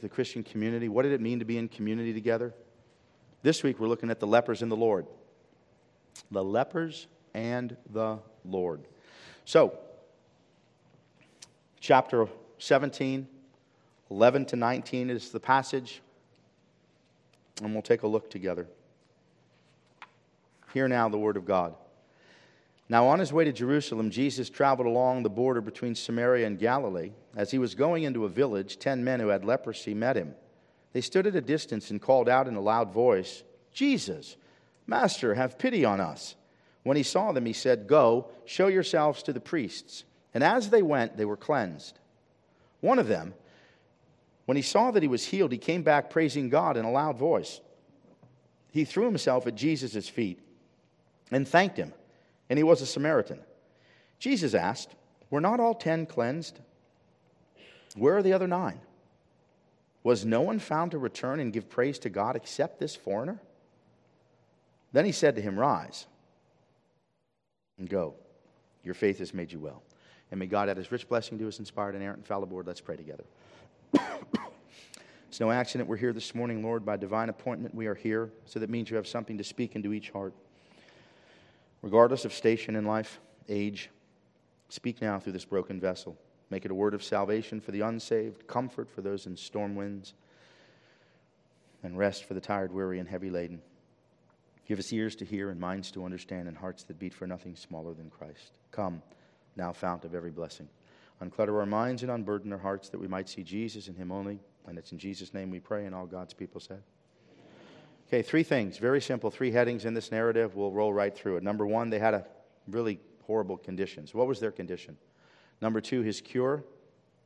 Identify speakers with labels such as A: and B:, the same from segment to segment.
A: the Christian community. What did it mean to be in community together? This week we're looking at the lepers and the Lord. The lepers and the Lord. So, chapter 17, 11 to 19 is the passage, and we'll take a look together. Hear now the word of God. Now, on his way to Jerusalem, Jesus traveled along the border between Samaria and Galilee. As he was going into a village, ten men who had leprosy met him. They stood at a distance and called out in a loud voice, Jesus, Master, have pity on us. When he saw them, he said, Go, show yourselves to the priests. And as they went, they were cleansed. One of them, when he saw that he was healed, he came back praising God in a loud voice. He threw himself at Jesus' feet and thanked him, and he was a Samaritan. Jesus asked, Were not all ten cleansed? Where are the other nine? Was no one found to return and give praise to God except this foreigner? Then he said to him, Rise and go. Your faith has made you well. And may God add his rich blessing to his inspired inerrant infallible word. Let's pray together. it's no accident we're here this morning, Lord. By divine appointment, we are here. So that means you have something to speak into each heart. Regardless of station in life, age, speak now through this broken vessel. Make it a word of salvation for the unsaved, comfort for those in storm winds, and rest for the tired, weary, and heavy laden. Give us ears to hear and minds to understand and hearts that beat for nothing smaller than Christ. Come, now, fount of every blessing. Unclutter our minds and unburden our hearts that we might see Jesus and Him only. And it's in Jesus' name we pray, and all God's people said. Okay, three things, very simple, three headings in this narrative. We'll roll right through it. Number one, they had a really horrible conditions. What was their condition? Number two, his cure,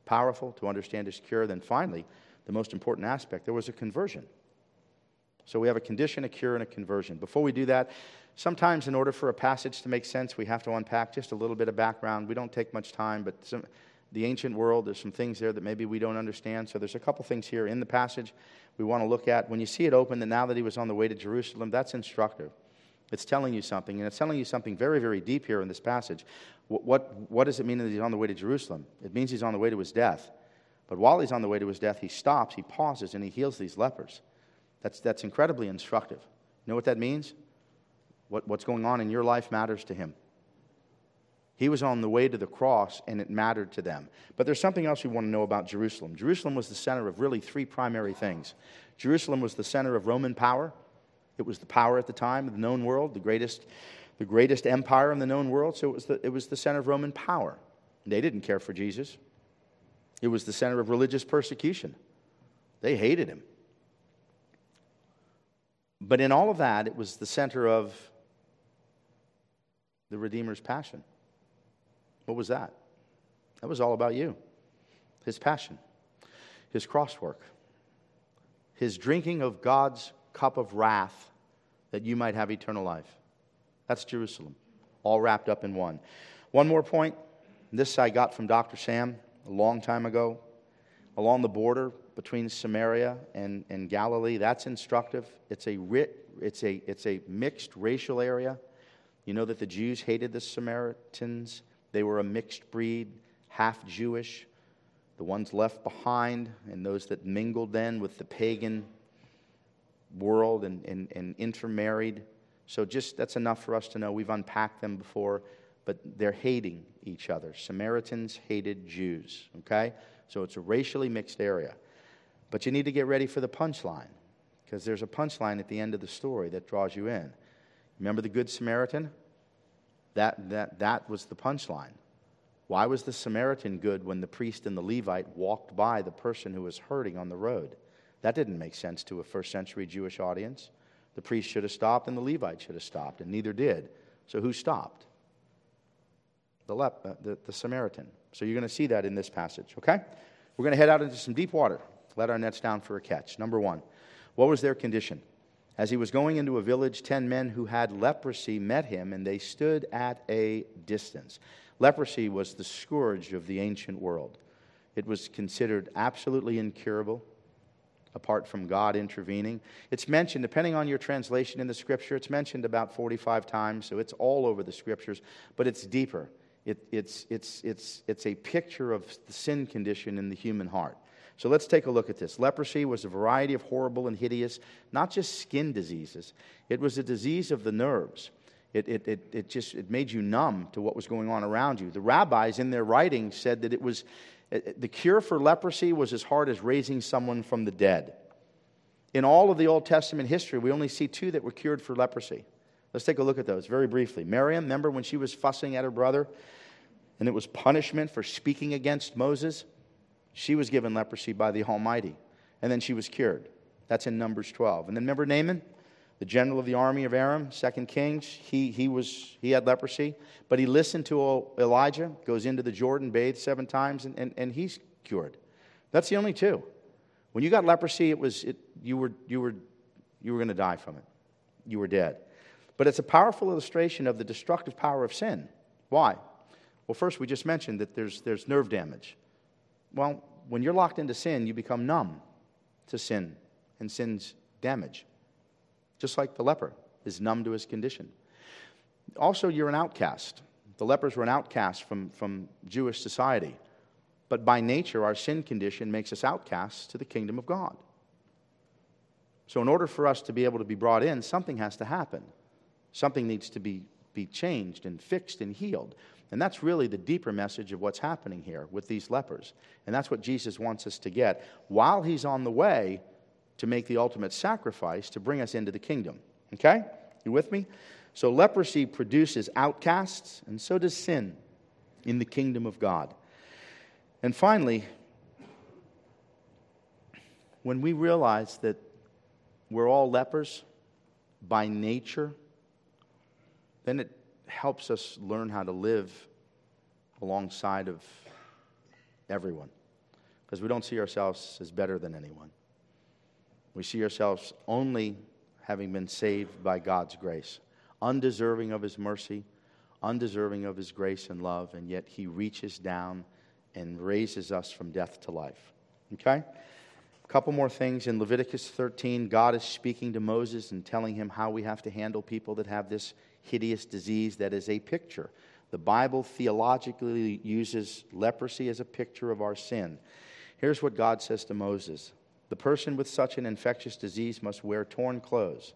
A: powerful to understand his cure. Then finally, the most important aspect, there was a conversion. So we have a condition, a cure, and a conversion. Before we do that, sometimes in order for a passage to make sense, we have to unpack just a little bit of background. We don't take much time, but some, the ancient world, there's some things there that maybe we don't understand. So there's a couple things here in the passage we want to look at. When you see it open, that now that he was on the way to Jerusalem, that's instructive. It's telling you something, and it's telling you something very, very deep here in this passage. What, what, what does it mean that he's on the way to Jerusalem? It means he's on the way to his death. But while he's on the way to his death, he stops, he pauses, and he heals these lepers. That's, that's incredibly instructive. You know what that means? What, what's going on in your life matters to him. He was on the way to the cross, and it mattered to them. But there's something else we want to know about Jerusalem. Jerusalem was the center of really three primary things. Jerusalem was the center of Roman power. It was the power at the time of the known world, the greatest, the greatest empire in the known world. So it was the, it was the center of Roman power. They didn't care for Jesus. It was the center of religious persecution. They hated him. But in all of that, it was the center of the Redeemer's passion. What was that? That was all about you. His passion, his crosswork, his drinking of God's cup of wrath that you might have eternal life. That's Jerusalem, all wrapped up in one. One more point. This I got from Dr. Sam a long time ago. Along the border between Samaria and, and Galilee. That's instructive. It's a, it's, a, it's a mixed racial area. You know that the Jews hated the Samaritans, they were a mixed breed, half Jewish. The ones left behind and those that mingled then with the pagan world and, and, and intermarried. So, just that's enough for us to know. We've unpacked them before, but they're hating each other. Samaritans hated Jews, okay? So, it's a racially mixed area. But you need to get ready for the punchline because there's a punchline at the end of the story that draws you in. Remember the Good Samaritan? That, that, that was the punchline. Why was the Samaritan good when the priest and the Levite walked by the person who was hurting on the road? That didn't make sense to a first century Jewish audience. The priest should have stopped and the Levite should have stopped, and neither did. So who stopped? The, lep, uh, the, the Samaritan. So you're going to see that in this passage, okay? We're going to head out into some deep water let our nets down for a catch. Number one, what was their condition? As he was going into a village, ten men who had leprosy met him, and they stood at a distance. Leprosy was the scourge of the ancient world. It was considered absolutely incurable apart from God intervening. It's mentioned, depending on your translation in the scripture, it's mentioned about 45 times, so it's all over the scriptures, but it's deeper. It, it's, it's, it's, it's a picture of the sin condition in the human heart. So let's take a look at this. Leprosy was a variety of horrible and hideous, not just skin diseases, it was a disease of the nerves. It, it, it, it just it made you numb to what was going on around you. The rabbis, in their writings, said that it was eh, eh, the cure for leprosy was as hard as raising someone from the dead. In all of the Old Testament history, we only see two that were cured for leprosy. Let's take a look at those very briefly. Miriam, remember when she was fussing at her brother and it was punishment for speaking against Moses? She was given leprosy by the Almighty and then she was cured. That's in Numbers 12. And then remember Naaman? the general of the army of Aram, Second Kings, he, he, was, he had leprosy, but he listened to Elijah, goes into the Jordan, bathes seven times, and, and, and he's cured. That's the only two. When you got leprosy, it was, it, you were, you were, you were going to die from it. You were dead. But it's a powerful illustration of the destructive power of sin. Why? Well, first, we just mentioned that there's, there's nerve damage. Well, when you're locked into sin, you become numb to sin and sin's damage just like the leper is numb to his condition. Also, you're an outcast. The lepers were an outcast from, from Jewish society. But by nature, our sin condition makes us outcasts to the kingdom of God. So, in order for us to be able to be brought in, something has to happen. Something needs to be, be changed and fixed and healed. And that's really the deeper message of what's happening here with these lepers. And that's what Jesus wants us to get. While he's on the way, to make the ultimate sacrifice to bring us into the kingdom. Okay? You with me? So leprosy produces outcasts, and so does sin in the kingdom of God. And finally, when we realize that we're all lepers by nature, then it helps us learn how to live alongside of everyone. Because we don't see ourselves as better than anyone. We see ourselves only having been saved by God's grace, undeserving of His mercy, undeserving of His grace and love, and yet He reaches down and raises us from death to life. Okay? A couple more things. In Leviticus 13, God is speaking to Moses and telling him how we have to handle people that have this hideous disease that is a picture. The Bible theologically uses leprosy as a picture of our sin. Here's what God says to Moses the person with such an infectious disease must wear torn clothes.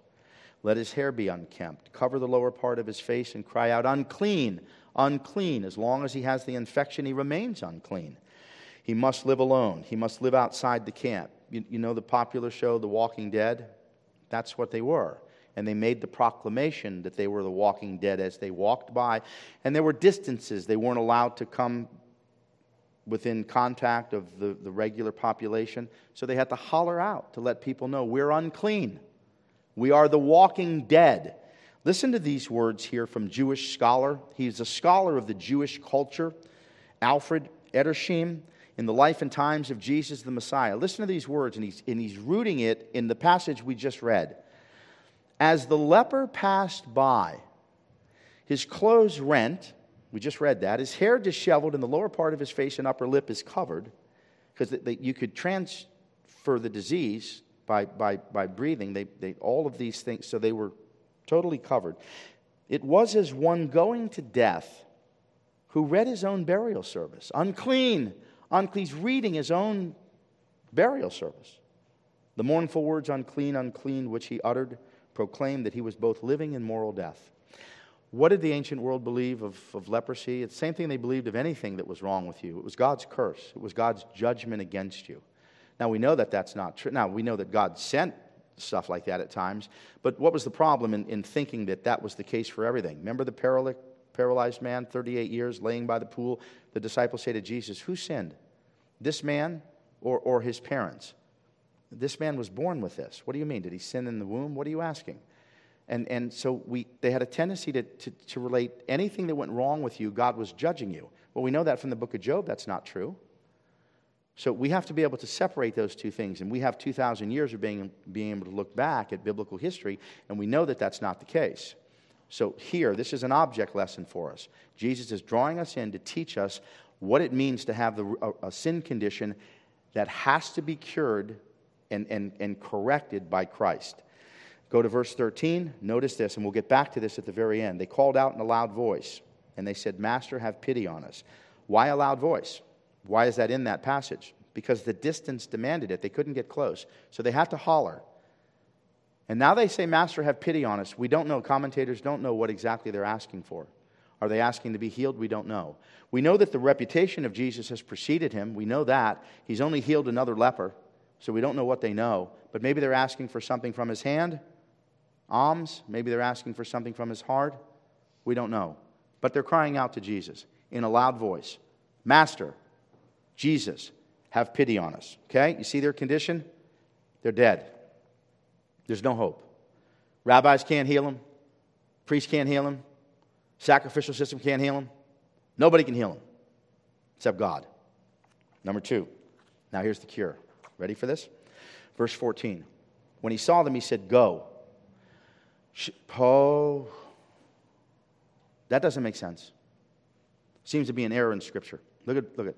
A: Let his hair be unkempt. Cover the lower part of his face and cry out, Unclean, unclean. As long as he has the infection, he remains unclean. He must live alone. He must live outside the camp. You, you know the popular show, The Walking Dead? That's what they were. And they made the proclamation that they were the walking dead as they walked by. And there were distances. They weren't allowed to come within contact of the, the regular population. So they had to holler out to let people know we're unclean. We are the walking dead. Listen to these words here from Jewish scholar. He's a scholar of the Jewish culture, Alfred Edersheim, in the life and times of Jesus the Messiah. Listen to these words, and he's, and he's rooting it in the passage we just read. As the leper passed by, his clothes rent, we just read that. His hair disheveled, and the lower part of his face and upper lip is covered because you could transfer the disease by, by, by breathing. They, they, all of these things, so they were totally covered. It was as one going to death who read his own burial service. Unclean, unclean. Reading his own burial service. The mournful words, unclean, unclean, which he uttered, proclaimed that he was both living in moral death. What did the ancient world believe of, of leprosy? It's the same thing they believed of anything that was wrong with you. It was God's curse, it was God's judgment against you. Now, we know that that's not true. Now, we know that God sent stuff like that at times, but what was the problem in, in thinking that that was the case for everything? Remember the paralytic, paralyzed man, 38 years, laying by the pool? The disciples say to Jesus, Who sinned? This man or, or his parents? This man was born with this. What do you mean? Did he sin in the womb? What are you asking? And, and so we, they had a tendency to, to, to relate anything that went wrong with you, God was judging you. Well, we know that from the book of Job, that's not true. So we have to be able to separate those two things. And we have 2,000 years of being, being able to look back at biblical history, and we know that that's not the case. So here, this is an object lesson for us. Jesus is drawing us in to teach us what it means to have the, a, a sin condition that has to be cured and, and, and corrected by Christ. Go to verse 13. Notice this, and we'll get back to this at the very end. They called out in a loud voice, and they said, Master, have pity on us. Why a loud voice? Why is that in that passage? because the distance demanded it. They couldn't get close. So they had to holler. And now they say, Master, have pity on us. We don't know. Commentators don't know what exactly they're asking for. Are they asking to be healed? We don't know. We know that the reputation of Jesus has preceded him. We know that. He's only healed another leper, so we don't know what they know. But maybe they're asking for something from his hand, alms. Maybe they're asking for something from his heart. We don't know. But they're crying out to Jesus in a loud voice Master, Jesus, have pity on us. Okay? You see their condition? They're dead. There's no hope. Rabbis can't heal them, priests can't heal them, sacrificial system can't heal them. Nobody can heal them except God. Number two. Now here's the cure. Ready for this? Verse 14. When he saw them, he said, Go. Oh, that doesn't make sense. Seems to be an error in Scripture. Look at, look at.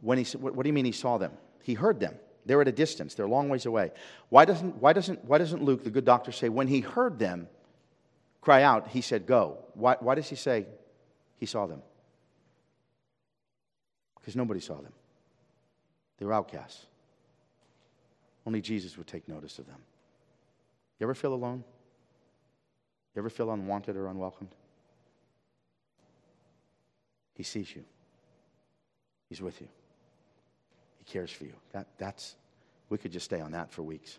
A: When he, what, what do you mean he saw them? He heard them. They're at a distance. They're a long ways away. Why doesn't, why doesn't, why doesn't Luke, the good doctor, say when he heard them cry out, he said, Go? Why, why does he say he saw them? Because nobody saw them. They were outcasts. Only Jesus would take notice of them. You ever feel alone? You ever feel unwanted or unwelcomed? He sees you. He's with you. He cares for you. That, that's, we could just stay on that for weeks.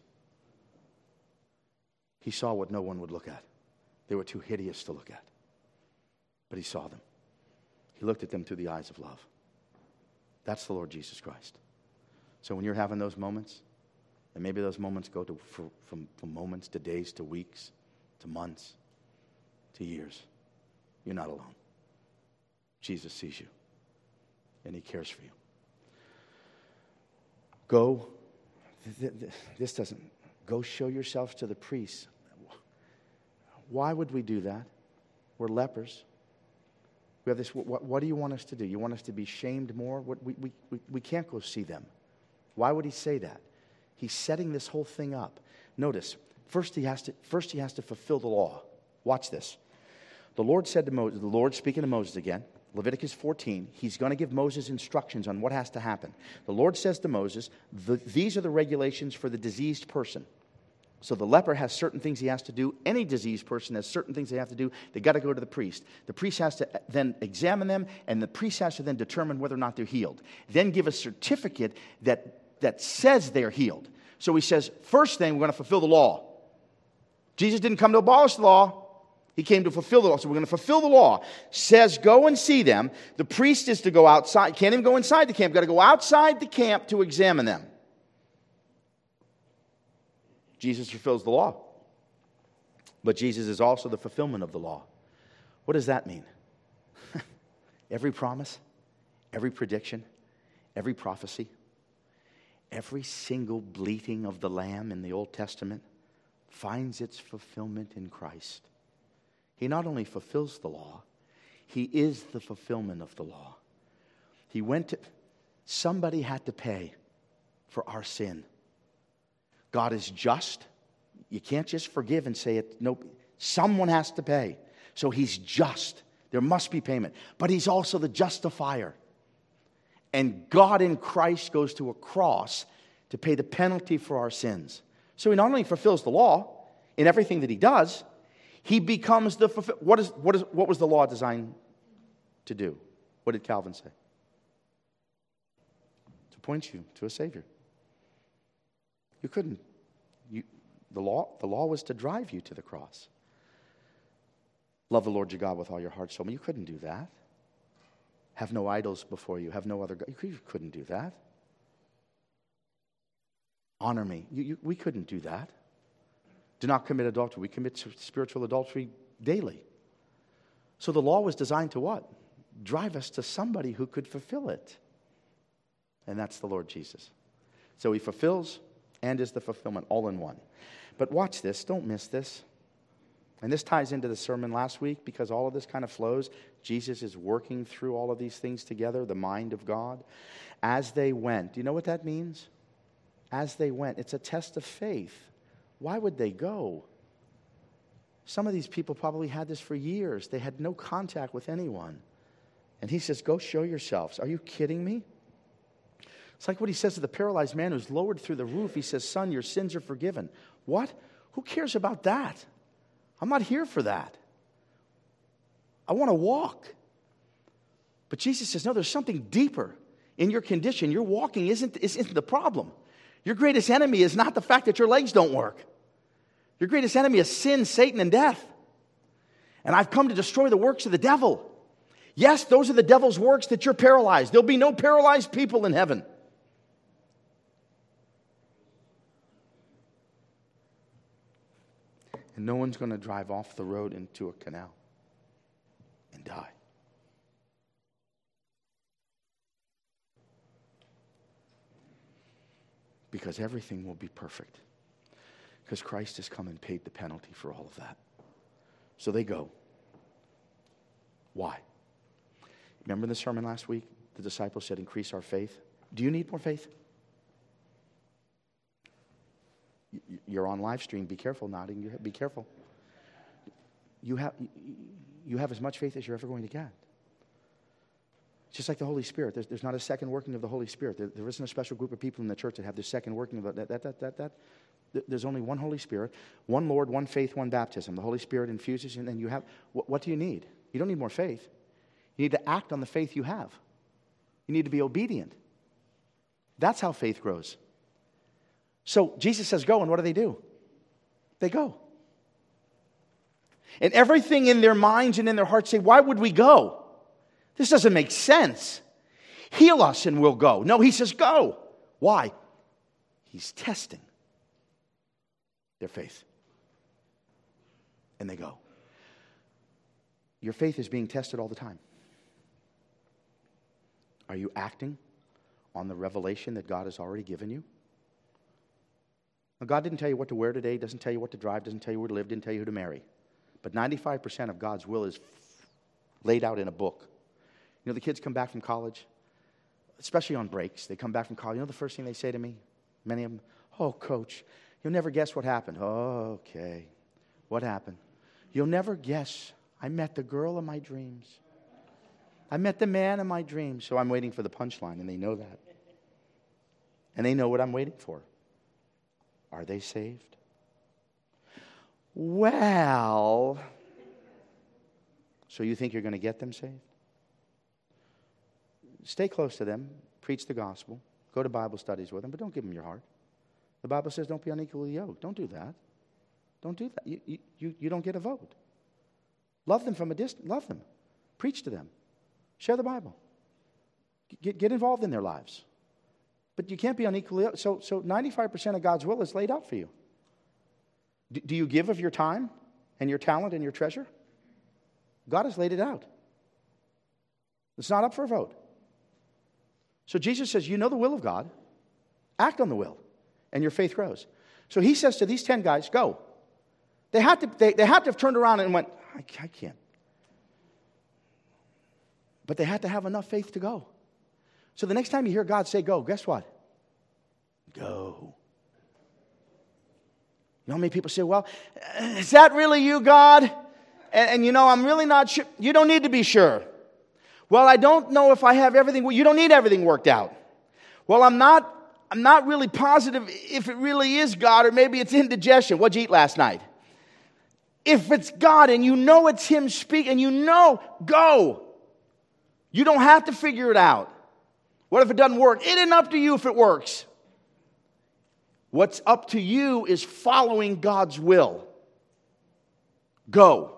A: He saw what no one would look at. They were too hideous to look at. But he saw them. He looked at them through the eyes of love. That's the Lord Jesus Christ. So when you're having those moments, and maybe those moments go to, for, from, from moments to days to weeks to months to years, you're not alone. Jesus sees you, and he cares for you. Go, this doesn't, go show yourself to the priests. Why would we do that? We're lepers. We have this, what, what, do you want us to do? You want us to be shamed more? What, we, we, we, we can't go see them. Why would he say that? He's setting this whole thing up. Notice, first he has to, first he has to fulfill the law. Watch this. The Lord said to Moses, the Lord speaking to Moses again, Leviticus 14, he's going to give Moses instructions on what has to happen. The Lord says to Moses, the, These are the regulations for the diseased person. So the leper has certain things he has to do. Any diseased person has certain things they have to do. They got to go to the priest. The priest has to then examine them, and the priest has to then determine whether or not they're healed. Then give a certificate that, that says they're healed. So he says, first thing, we're going to fulfill the law. Jesus didn't come to abolish the law. He came to fulfill the law. So we're going to fulfill the law. Says, go and see them. The priest is to go outside. Can't even go inside the camp. Got to go outside the camp to examine them. Jesus fulfills the law. But Jesus is also the fulfillment of the law. What does that mean? every promise, every prediction, every prophecy, every single bleating of the lamb in the Old Testament finds its fulfillment in Christ. He not only fulfills the law, he is the fulfillment of the law. He went to, somebody had to pay for our sin. God is just. You can't just forgive and say it. No, someone has to pay. So he's just. There must be payment. But he's also the justifier. And God in Christ goes to a cross to pay the penalty for our sins. So he not only fulfills the law in everything that he does, he becomes the fulfill- what is what is what was the law designed to do? What did Calvin say? To point you to a savior. You couldn't you the law the law was to drive you to the cross. Love the Lord your God with all your heart, soul. You couldn't do that. Have no idols before you. Have no other God. You couldn't do that. Honor me. You, you, we couldn't do that. Do not commit adultery. We commit spiritual adultery daily. So the law was designed to what? Drive us to somebody who could fulfill it. And that's the Lord Jesus. So he fulfills and is the fulfillment all in one. But watch this, don't miss this. And this ties into the sermon last week because all of this kind of flows. Jesus is working through all of these things together, the mind of God. As they went, do you know what that means? As they went, it's a test of faith. Why would they go? Some of these people probably had this for years. They had no contact with anyone. And he says, Go show yourselves. Are you kidding me? It's like what he says to the paralyzed man who's lowered through the roof. He says, Son, your sins are forgiven. What? Who cares about that? I'm not here for that. I want to walk. But Jesus says, No, there's something deeper in your condition. Your walking isn't, isn't the problem. Your greatest enemy is not the fact that your legs don't work. Your greatest enemy is sin, Satan, and death. And I've come to destroy the works of the devil. Yes, those are the devil's works that you're paralyzed. There'll be no paralyzed people in heaven. And no one's going to drive off the road into a canal and die. Because everything will be perfect. Because Christ has come and paid the penalty for all of that. So they go. Why? Remember the sermon last week? The disciples said, Increase our faith. Do you need more faith? You're on live stream. Be careful nodding. Be careful. You have, you have as much faith as you're ever going to get. Just like the Holy Spirit, there's, there's not a second working of the Holy Spirit. There, there isn't a special group of people in the church that have the second working of that, that, that, that, that. There's only one Holy Spirit, one Lord, one faith, one baptism. The Holy Spirit infuses, you, and then you have. What, what do you need? You don't need more faith. You need to act on the faith you have. You need to be obedient. That's how faith grows. So Jesus says, Go, and what do they do? They go. And everything in their minds and in their hearts say, Why would we go? This doesn't make sense. Heal us and we'll go. No, he says, Go. Why? He's testing their faith. And they go. Your faith is being tested all the time. Are you acting on the revelation that God has already given you? Now, God didn't tell you what to wear today, doesn't tell you what to drive, doesn't tell you where to live, didn't tell you who to marry. But 95% of God's will is laid out in a book. You know, the kids come back from college, especially on breaks. They come back from college. You know the first thing they say to me? Many of them, Oh, coach, you'll never guess what happened. Oh, okay. What happened? You'll never guess. I met the girl of my dreams. I met the man of my dreams. So I'm waiting for the punchline, and they know that. And they know what I'm waiting for. Are they saved? Well, so you think you're going to get them saved? Stay close to them, preach the gospel, go to Bible studies with them, but don't give them your heart. The Bible says don't be unequally yoked. Don't do that. Don't do that. You, you, you don't get a vote. Love them from a distance. Love them. Preach to them. Share the Bible. Get, get involved in their lives. But you can't be unequally yoked. So, so 95% of God's will is laid out for you. Do, you give of your time and your talent and your treasure? God has laid it out. It's not up for a vote. So Jesus says, You know the will of God, act on the will, and your faith grows. So he says to these 10 guys, Go. They had to, they, they had to have turned around and went, I, I can't. But they had to have enough faith to go. So the next time you hear God say go, guess what? Go. You know many people say, well, is that really you, God? And, and, you know, I'm really not sure. You don't need to be sure. Well, I don't know if I have everything. You don't need everything worked out. Well, I'm not, I'm not really positive if it really is God or maybe it's indigestion. What'd you eat last night? If it's God and you know it's Him speaking and you know, go. You don't have to figure it out. What if it doesn't work? It isn't up to you if it works. What's up to you is following God's will. Go.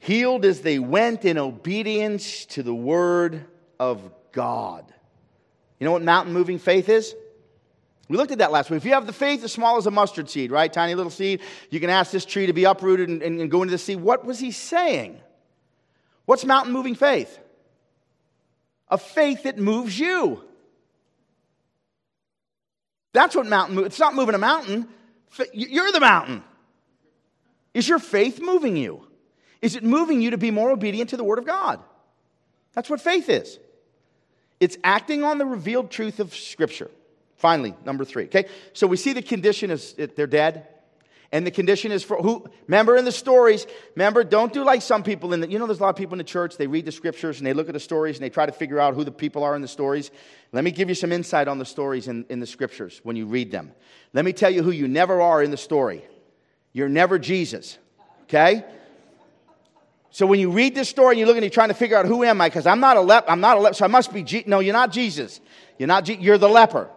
A: Healed as they went in obedience to the word of God. You know what mountain moving faith is? We looked at that last week. If you have the faith as small as a mustard seed, right? Tiny little seed, you can ask this tree to be uprooted and, and, go into the sea. What was he saying? What's mountain moving faith? A faith that moves you. That's what mountain. It's not moving a mountain. You're the mountain. Is your faith moving you? Is it moving you to be more obedient to the Word of God? That's what faith is. It's acting on the revealed truth of Scripture. Finally, number three. Okay, so we see the condition is they're dead, And the condition is for who? Remember in the stories, remember, don't do like some people in the, you know, there's a lot of people in the church, they read the scriptures and they look at the stories and they try to figure out who the people are in the stories. Let me give you some insight on the stories in, in the scriptures when you read them. Let me tell you who you never are in the story. You're never Jesus, okay? So when you read this story and you look and you're trying to figure out who am I, because I'm not a lep, I'm not a leper, so I must be, Je- no, you're not Jesus. You're not, Je- you're the leper.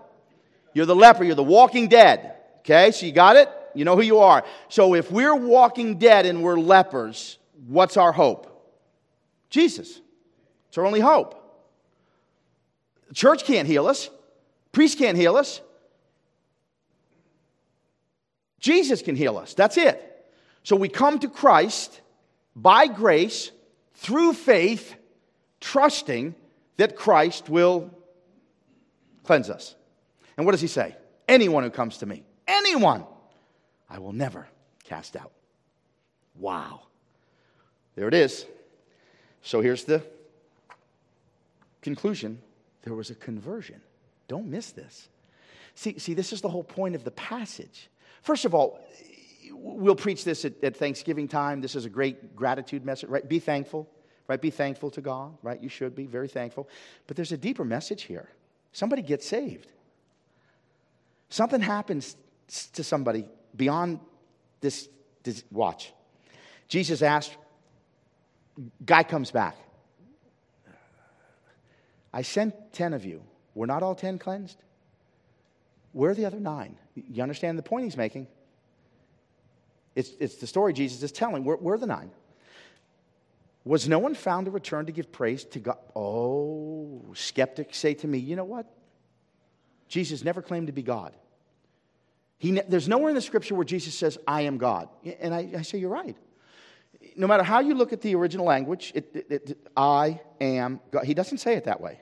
A: You're the leper, you're the walking dead, okay? So you got it? You know who you are. So if we're walking dead and we're lepers, what's our hope? Jesus. It's our only hope. The church can't heal us, priest can't heal us. Jesus can heal us. That's it. So we come to Christ by grace through faith, trusting that Christ will cleanse us. And what does he say? Anyone who comes to me, anyone I will never cast out. Wow. There it is. So here's the conclusion there was a conversion. Don't miss this. See, see, this is the whole point of the passage. First of all, we'll preach this at, at Thanksgiving time. This is a great gratitude message, right? Be thankful, right? Be thankful to God, right? You should be very thankful. But there's a deeper message here. Somebody gets saved. Something happens to somebody beyond this, this watch. Jesus asked, guy comes back. I sent 10 of you. Were not all 10 cleansed? Where are the other nine? You understand the point he's making? It's, it's the story Jesus is telling. Where, where are the nine? Was no one found to return to give praise to God? Oh, skeptics say to me, you know what? Jesus never claimed to be God. He, there's nowhere in the scripture where Jesus says, I am God. And I, I say, You're right. No matter how you look at the original language, it, it, it, I am God. He doesn't say it that way.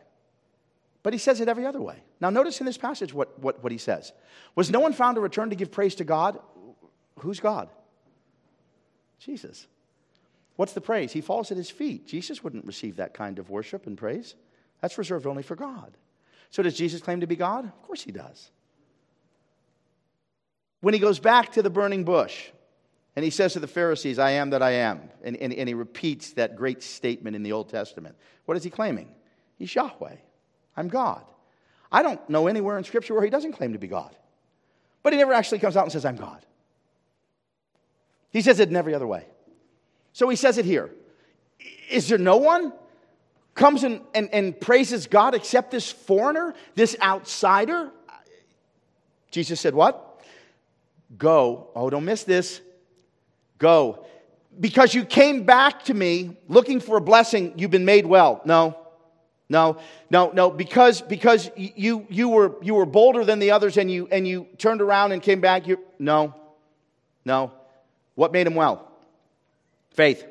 A: But he says it every other way. Now, notice in this passage what, what, what he says. Was no one found to return to give praise to God? Who's God? Jesus. What's the praise? He falls at his feet. Jesus wouldn't receive that kind of worship and praise. That's reserved only for God. So, does Jesus claim to be God? Of course he does when he goes back to the burning bush and he says to the Pharisees, I am that I am, and, and, and he repeats that great statement in the Old Testament, what is he claiming? He's Yahweh. I'm God. I don't know anywhere in Scripture where he doesn't claim to be God. But he never actually comes out and says, I'm God. He says it in every other way. So he says it here. Is there no one comes and, and, and praises God except this foreigner, this outsider? Jesus said, What? Go. Oh, don't miss this. Go. Because you came back to me looking for a blessing, you've been made well. No. No, no, no, because, because you, you, were, you were bolder than the others and you, and you turned around and came back. You, no, no. What made him well? Faith.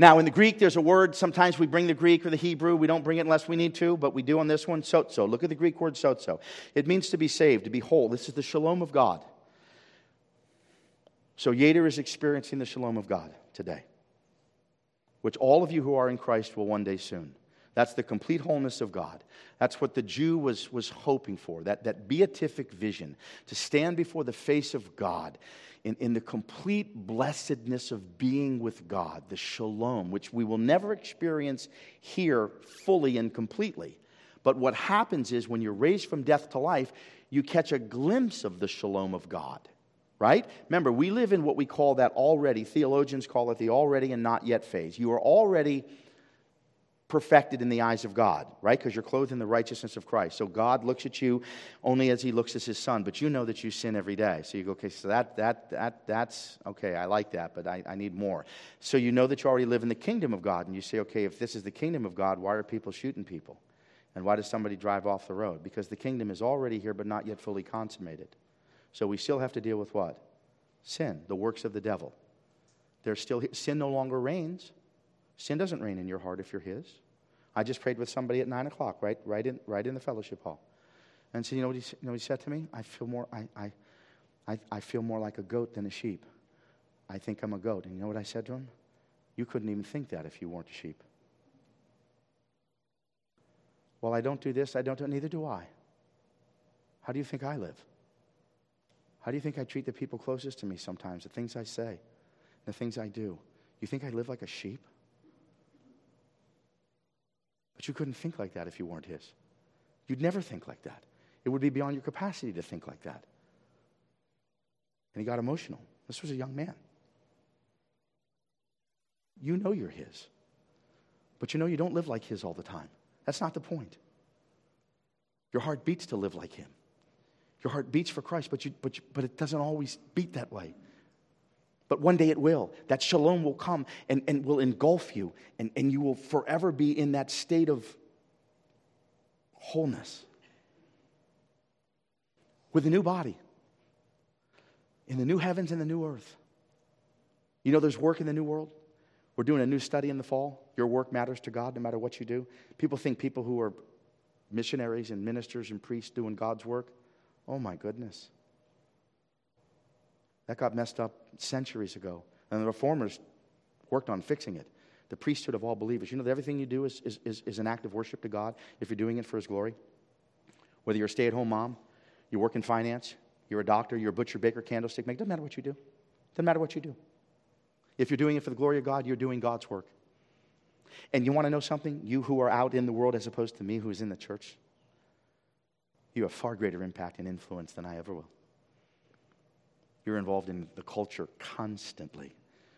A: Now, in the Greek, there's a word. Sometimes we bring the Greek or the Hebrew. We don't bring it unless we need to, but we do on this one. Sozo. Look at the Greek word sozo. It means to be saved, to be whole. This is the shalom of God. So, Yater is experiencing the shalom of God today, which all of you who are in Christ will one day soon. That's the complete wholeness of God. That's what the Jew was, was hoping for, that, that beatific vision, to stand before the face of God in, in the complete blessedness of being with God, the shalom, which we will never experience here fully and completely. But what happens is when you're raised from death to life, you catch a glimpse of the shalom of God, right? Remember, we live in what we call that already, theologians call it the already and not yet phase. You are already perfected in the eyes of God, right? Because you're clothed in the righteousness of Christ. So God looks at you only as he looks at his son, but you know that you sin every day. So you go, okay, so that, that, that, that's, okay, I like that, but I, I need more. So you know that you already live in the kingdom of God, and you say, okay, if this is the kingdom of God, why are people shooting people? And why does somebody drive off the road? Because the kingdom is already here, but not yet fully consummated. So we still have to deal with what? Sin, the works of the devil. There's still, sin no longer reigns. Sin doesn't reign in your heart if you're His. I just prayed with somebody at 9 o'clock, right, right, in, right in the fellowship hall. And so, you know what he, you know what he said to me? I feel, more, I, I, I, feel more like a goat than a sheep. I think I'm a goat. And you know what I said to him? You couldn't even think that if you weren't a sheep. Well, I don't do this, I don't do neither do I. How do you think I live? How do you think I treat the people closest to me sometimes? The things I say, the things I do. You think I live like a sheep? But you couldn't think like that if you weren't His. You'd never think like that. It would be beyond your capacity to think like that. And he got emotional. This was a young man. You know you're His. But you know you don't live like His all the time. That's not the point. Your heart beats to live like Him. Your heart beats for Christ, but, you, but, you, but it doesn't always beat that way. But one day it will. That shalom will come and, and will engulf you, and, and you will forever be in that state of wholeness with a new body in the new heavens and the new earth. You know, there's work in the new world. We're doing a new study in the fall. Your work matters to God no matter what you do. People think people who are missionaries and ministers and priests doing God's work, oh my goodness. That got messed up centuries ago. And the reformers worked on fixing it. The priesthood of all believers. You know that everything you do is, is, is, is an act of worship to God if you're doing it for His glory. Whether you're a stay at home mom, you work in finance, you're a doctor, you're a butcher, baker, candlestick maker, doesn't matter what you do. It doesn't matter what you do. If you're doing it for the glory of God, you're doing God's work. And you want to know something? You who are out in the world as opposed to me who's in the church, you have far greater impact and influence than I ever will. You're involved in the culture constantly.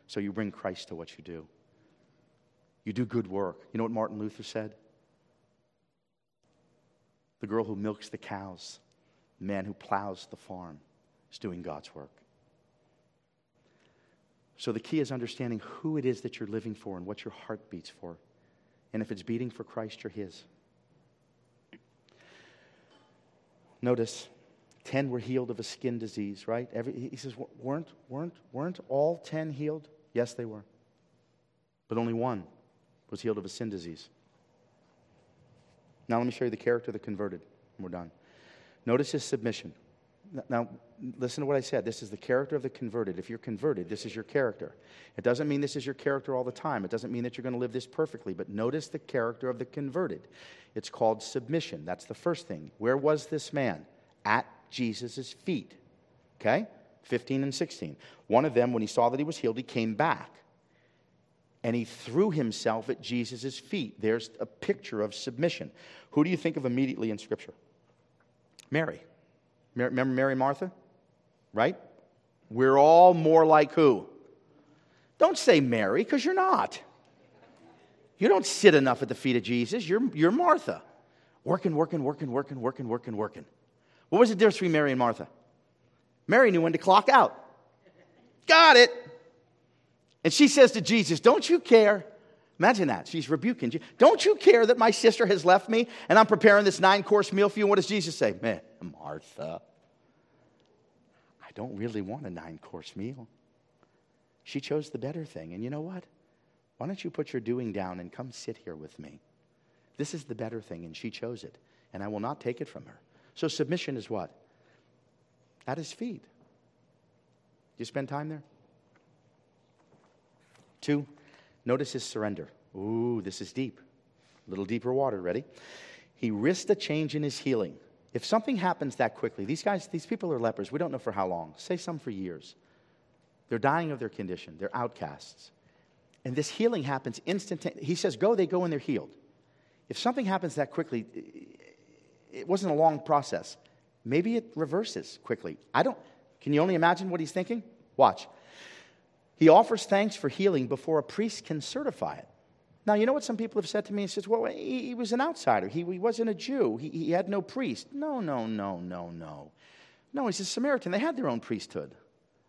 A: So you bring Christ to what you do. You do good work. You know what Martin Luther said? The girl who milks the cows, the man who plows the farm is doing God's work. So the key is understanding who it is that you're living for and what your heart beats for. And if it's beating for Christ, you're His. Notice 10 were healed of a skin disease, right? Every, he says, weren't, weren't, weren't all 10 healed? Yes, they were. But only one was healed of a sin disease. Now, let me show you the character of the converted, and we're done. Notice his submission. Now, listen to what I said. This is the character of the converted. If you're converted, this is your character. It doesn't mean this is your character all the time. It doesn't mean that you're going to live this perfectly, but notice the character of the converted. It's called submission. That's the first thing. Where was this man? At Jesus' feet. Okay? 15 and 16. One of them, when he saw that he was healed, he came back and he threw himself at Jesus' feet. There's a picture of submission. Who do you think of immediately in Scripture? Mary. Remember Mary Martha? Right? We're all more like who? Don't say Mary, because you're not. You don't sit enough at the feet of Jesus. You're, you're Martha. Working, working, working, working, working, working, working. What was the difference between Mary and Martha? Mary knew when to clock out. Got it. And she says to Jesus, Don't you care? Imagine that. She's rebuking you. Don't you care that my sister has left me and I'm preparing this nine course meal for you? And what does Jesus say? Man, Martha, I don't really want a nine course meal. She chose the better thing. And you know what? Why don't you put your doing down and come sit here with me? This is the better thing, and she chose it. And I will not take it from her. So submission is what? At his feet. You spend time there? Two, notice his surrender. Ooh, this is deep. A little deeper water, ready? He risked a change in his healing. If something happens that quickly, these guys, these people are lepers. We don't know for how long. Say some for years. They're dying of their condition. They're outcasts. And this healing happens instantaneously. He says, go, they go, and they're healed. If something happens that quickly, it wasn't a long process. Maybe it reverses quickly. I don't, can you only imagine what he's thinking? Watch. He offers thanks for healing before a priest can certify it. Now, you know what some people have said to me? He says, well, he, he was an outsider. He, he wasn't a Jew. He, he had no priest. No, no, no, no, no. No, he's a Samaritan. They had their own priesthood.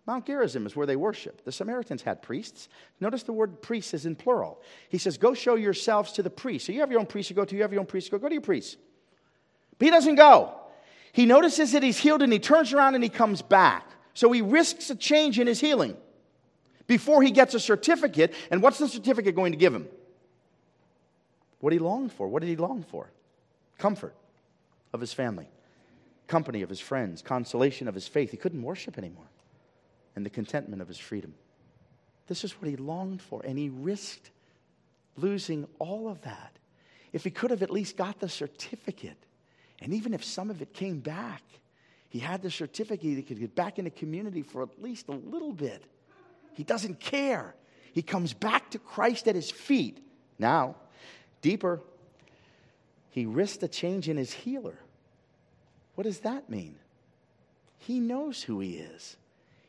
A: Mount Gerizim is where they worship. The Samaritans had priests. Notice the word priest is in plural. He says, Go show yourselves to the priest. So you have your own priest you go to, you have your own priest you go. Go to your priest. But he doesn't go. He notices that he's healed and he turns around and he comes back. So he risks a change in his healing before he gets a certificate. And what's the certificate going to give him? What he longed for. What did he long for? Comfort of his family, company of his friends, consolation of his faith. He couldn't worship anymore, and the contentment of his freedom. This is what he longed for, and he risked losing all of that. If he could have at least got the certificate, and even if some of it came back, He had the certificate. He could get back in the community for at least a little bit. He doesn't care. He comes back to Christ at his feet. Now, deeper, he risked a change in his healer. What does that mean? He knows who he is.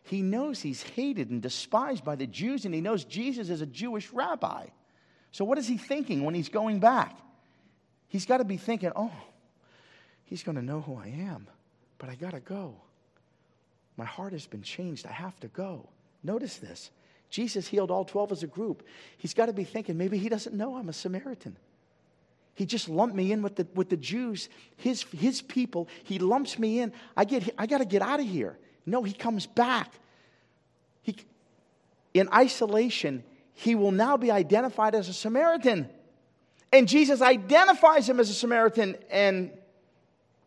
A: He knows he's hated and despised by the Jews, and he knows Jesus is a Jewish rabbi. So, what is he thinking when he's going back? He's got to be thinking, oh, he's going to know who I am but I got to go. My heart has been changed. I have to go. Notice this Jesus healed all 12 as a group. He's got to be thinking, maybe he doesn't know I'm a Samaritan. He just lumped me in with the, with the Jews, his, his people. He lumps me in. I, get, I got to get out of here. No, he comes back. He, in isolation, he will now be identified as a Samaritan. And Jesus identifies him as a Samaritan and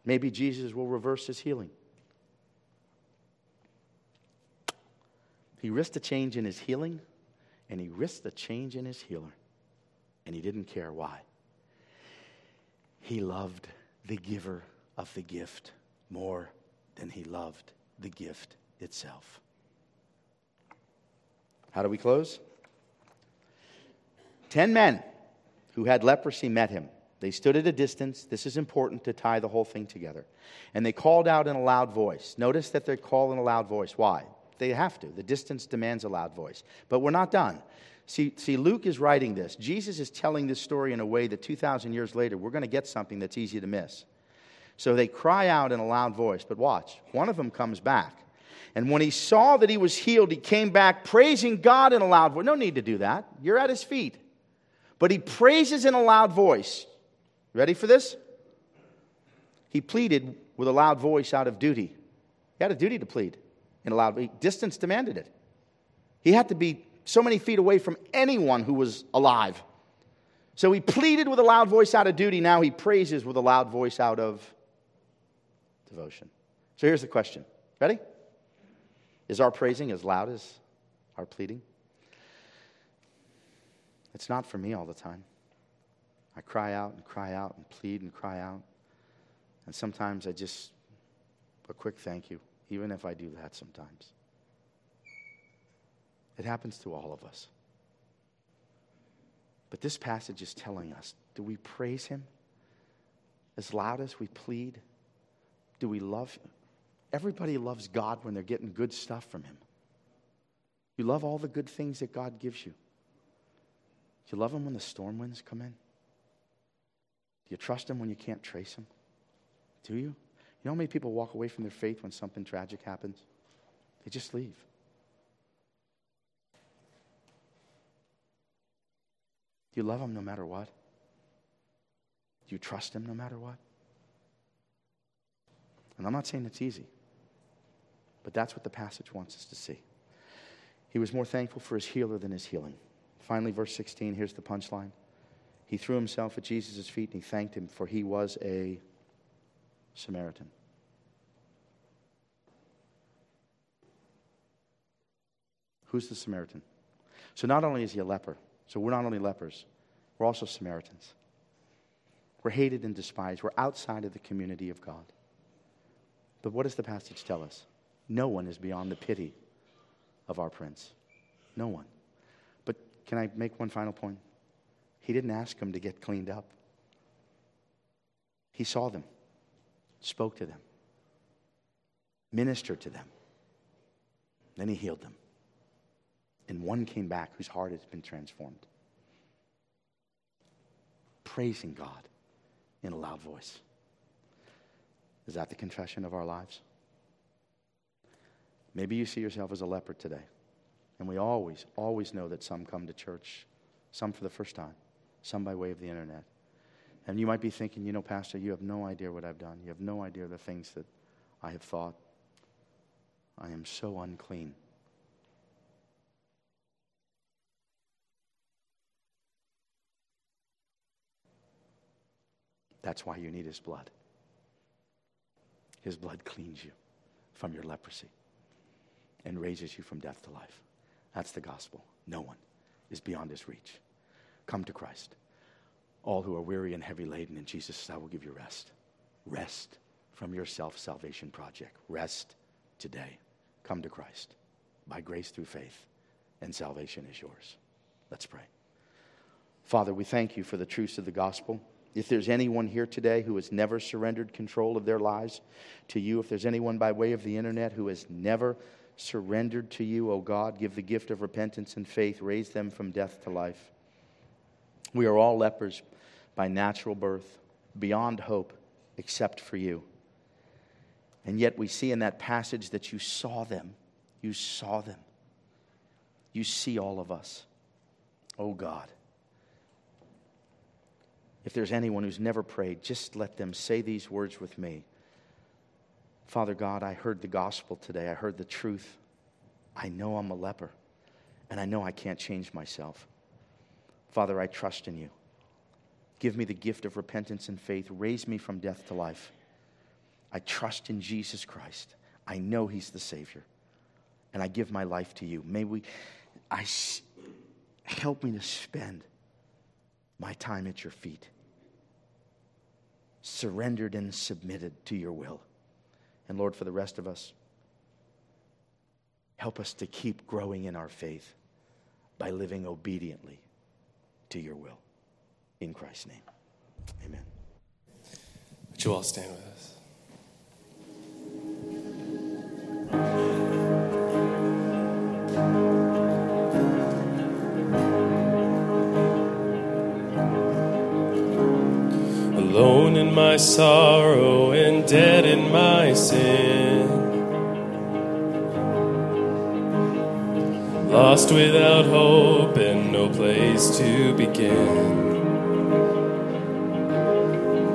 A: Maybe Jesus will reverse his healing. He risked a change in his healing, and he risked a change in his healer. And he didn't care why. He loved the giver of the gift more than he loved the gift itself. How do we close? Ten men who had leprosy met him. They stood at a distance. This is important to tie the whole thing together. And they called out in a loud voice. Notice that they call in a loud voice. Why? They have to. The distance demands a loud voice. But we're not done. See, see, Luke is writing this. Jesus is telling this story in a way that 2,000 years later, we're going to get something that's easy to miss. So they cry out in a loud voice. But watch, one of them comes back. And when he saw that he was healed, he came back praising God in a loud voice. No need to do that. You're at his feet. But he praises in a loud voice. Ready for this? He pleaded with a loud voice out of duty. He had a duty to plead in a loud voice. distance demanded it. He had to be so many feet away from anyone who was alive. So he pleaded with a loud voice out of duty. Now he praises with a loud voice out of devotion. So here's the question. Ready? Is our praising as loud as our pleading? It's not for me all the time. I cry out and cry out and plead and cry out. And sometimes I just, a quick thank you, even if I do that sometimes. It happens to all of us. But this passage is telling us do we praise Him as loud as we plead? Do we love Him? Everybody loves God when they're getting good stuff from Him. You love all the good things that God gives you. You love Him when the storm winds come in? Do you trust him when you can't trace him? Do you? You know how many people walk away from their faith when something tragic happens? They just leave. Do you love him no matter what? Do you trust him no matter what? And I'm not saying it's easy, but that's what the passage wants us to see. He was more thankful for his healer than his healing. Finally, verse 16, here's the punchline. He threw himself at Jesus' feet and he thanked him, for he was a Samaritan. Who's the Samaritan? So, not only is he a leper, so we're not only lepers, we're also Samaritans. We're hated and despised. We're outside of the community of God. But what does the passage tell us? No one is beyond the pity of our prince. No one. But can I make one final point? He didn't ask them to get cleaned up. He saw them, spoke to them, ministered to them. Then he healed them. And one came back whose heart has been transformed. Praising God in a loud voice. Is that the confession of our lives? Maybe you see yourself as a leper today. And we always, always know that some come to church, some for the first time some by way of the internet. And you might be thinking, you know, Pastor, you have no idea what I've done. You have no idea the things that I have thought. I am so unclean. That's why you need His blood. His blood cleans you from your leprosy and raises you from death to life. That's the gospel. No one is beyond His reach. Come to Christ. All who are weary and heavy laden, and Jesus says, I will give you rest. Rest from your self salvation project. Rest today. Come to Christ by grace through faith, and salvation is yours. Let's pray. Father, we thank you for the truths of the gospel. If there's anyone here today who has never surrendered control of their lives to you, if there's anyone by way of the internet who has never surrendered to you, O oh God, give the gift of repentance and faith, raise them from death to life. We are all lepers by natural birth, beyond hope, except for you. And yet we see in that passage that you saw them. You saw them. You see all of us. Oh God. If there's anyone who's never prayed, just let them say these words with me. Father God, I heard the gospel today. I heard the truth. I know I'm a leper, and I know I can't change myself. Father, I trust in you. Give me the gift of repentance and faith. Raise me from death to life. I trust in Jesus Christ. I know He's the Savior. And I give my life to you. May we, I, help me to spend my time at your feet surrendered and submitted to your will. And Lord, for the rest of us, help us to keep growing in our faith by living obediently to your will. In Christ's name, amen.
B: Would you all stand with us? alone in my sorrow and dead in my sin. Lost without hope no place to begin.